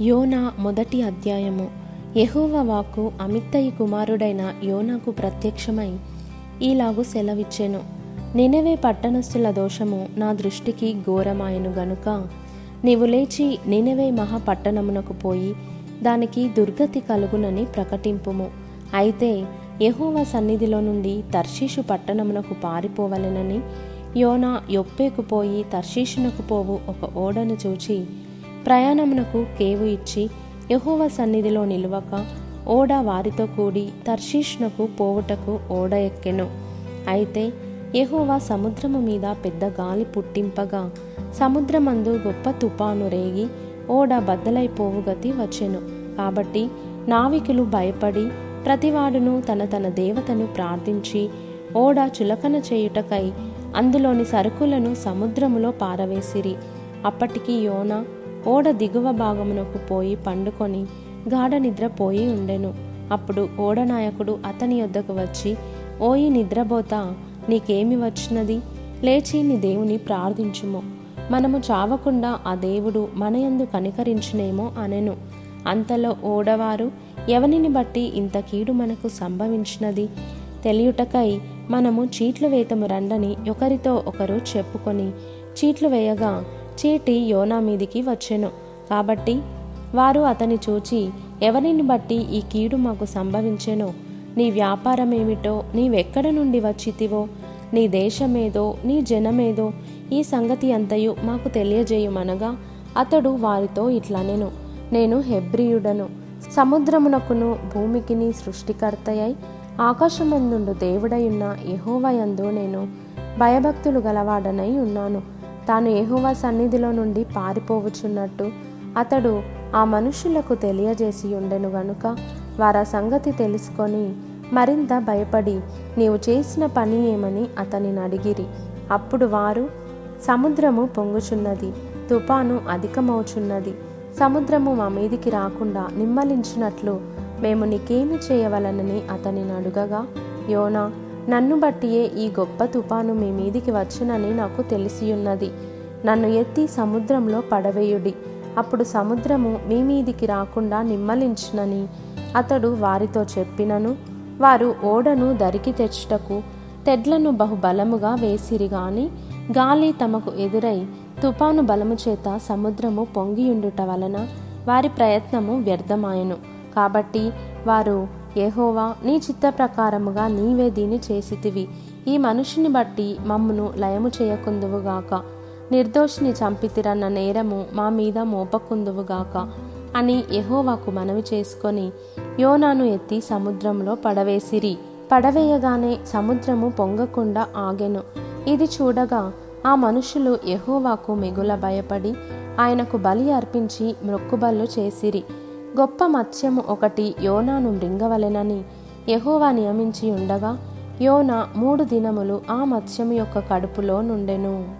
యోనా మొదటి అధ్యాయము. యెహోవ వాక్కు అమిత్తయి కుమారుడైన యోనాకు ప్రత్యక్షమై ఈలాగు సెలవిచ్చెను. నినవే పట్టణస్థుల దోషము నా దృష్టికి ఘోరమాయను గనుక నీవు లేచి నినవే మహాపట్టణమునకు పోయి దానికి దుర్గతి కలుగునని ప్రకటింపుము. అయితే యెహోవా సన్నిధిలో నుండి తర్షీషు పట్టణమునకు పారిపోవలెనని యోనా యొప్పేకు పోయి తర్షీషునకు పోవు ఒక ఓడను చూచి ప్రయాణమునకు కేవు ఇచ్చి యహోవ సన్నిధిలో నిలువక ఓడ వారితో కూడి తర్షీష్నకు పోవుటకు ఓడ ఎక్కెను. అయితే యెహోవా సముద్రము మీద పెద్ద గాలి పుట్టింపగా సముద్రమందు గొప్ప తుపాను రేగి ఓడ బద్దలైపోవు గతి వచ్చెను. కాబట్టి నావికులు భయపడి ప్రతివాడును తన తన దేవతను ప్రార్థించి ఓడ చులకన చేయుటకై అందులోని సరుకులను సముద్రములో పారవేసిరి. అప్పటికి యోన ఓడ దిగువ భాగమునకు పోయి పండుకొని గాఢ నిద్రపోయి ఉండెను. అప్పుడు ఓడనాయకుడు అతని యొద్దకు వచ్చి ఓయి నిద్రపోతా నీకేమి వచ్చినది? లేచి నీ దేవుని ప్రార్థించుము. మనము చావకుండా ఆ దేవుడు మనయందు కనికరించునేమో అనెను. అంతలో ఓడవారు ఎవనిని బట్టి ఇంత కీడు మనకు సంభవించినది? తెలియుటకై మనము చీట్లు వేతము రండని ఒకరితో ఒకరు చెప్పుకొని చీట్లు వేయగా చీటి యోనా మీదికి వచ్చెను. కాబట్టి వారు అతని చూచి ఎవరిని బట్టి ఈ కీడు మాకు సంభవించెనో? నీ వ్యాపారం ఏమిటో నీవెక్కడ నుండి వచ్చితివో? నీ దేశమేదో నీ జనమేదో? ఈ సంగతి అంతయు మాకు తెలియజేయమనగా అతడు వారితో ఇట్లనెను. నేను హెబ్రియుడను. సముద్రమునకును భూమికిని సృష్టికర్తయై ఆకాశమందుండు దేవుడయున్న యహోవయందు నేను భయభక్తులు గలవాడనై ఉన్నాను. తాను యెహోవా సన్నిధిలో నుండి పారిపోవచ్చున్నట్టు అతడు ఆ మనుషులకు తెలియజేసి ఉండెను గనుక వారా సంగతి తెలుసుకొని మరింత భయపడి నీవు చేసిన పని ఏమని అతనిని అడిగిరి. అప్పుడు వారు సముద్రము పొంగుచున్నది తుపాను అధికమవుచున్నది. సముద్రము మా మీదికి రాకుండా నిమ్మలించినట్లు మేము నీకేమి చేయవలనని అతనిని అడుగగా యోనా నన్ను బట్టియే ఈ గొప్ప తుపాను మీ మీదికి వచ్చునని నాకు తెలిసియున్నది. నన్ను ఎత్తి సముద్రంలో పడవేయుడి. అప్పుడు సముద్రము మీ మీదికి రాకుండా నిమ్మలించునని అతడు వారితో చెప్పినను. వారు ఓడను దరికి తెచ్చుటకు తెడ్లను బహుబలముగా వేసిరి గాని గాలి తమకు ఎదురై తుపాను బలము చేత సముద్రము పొంగియుండుట వలన వారి ప్రయత్నము వ్యర్థమాయెను. కాబట్టి వారు యెహోవా నీ చిత్త ప్రకారముగా నీవే దీన్ని చేసితివి. ఈ మనుషుని బట్టి మమ్మును లయము చేయకుందువుగాక నిర్దోషిని చంపితిరన్న నేరము మా మీద మోపకుందువుగాక అని యహోవాకు మనవి చేసుకొని యోనాను ఎత్తి సముద్రంలో పడవేసిరి. పడవేయగానే సముద్రము పొంగకుండా ఆగెను. ఇది చూడగా ఆ మనుషులు యహోవాకు మిగుల భయపడి ఆయనకు బలి అర్పించి మ్రొక్కుబళ్ళు చేసిరి. గొప్ప మత్స్యము ఒకటి యోనాను మృంగవలెనని యెహోవా నియమించి ఉండగా యోన మూడు దినములు ఆ మత్స్యము యొక్క కడుపులో నుండెను.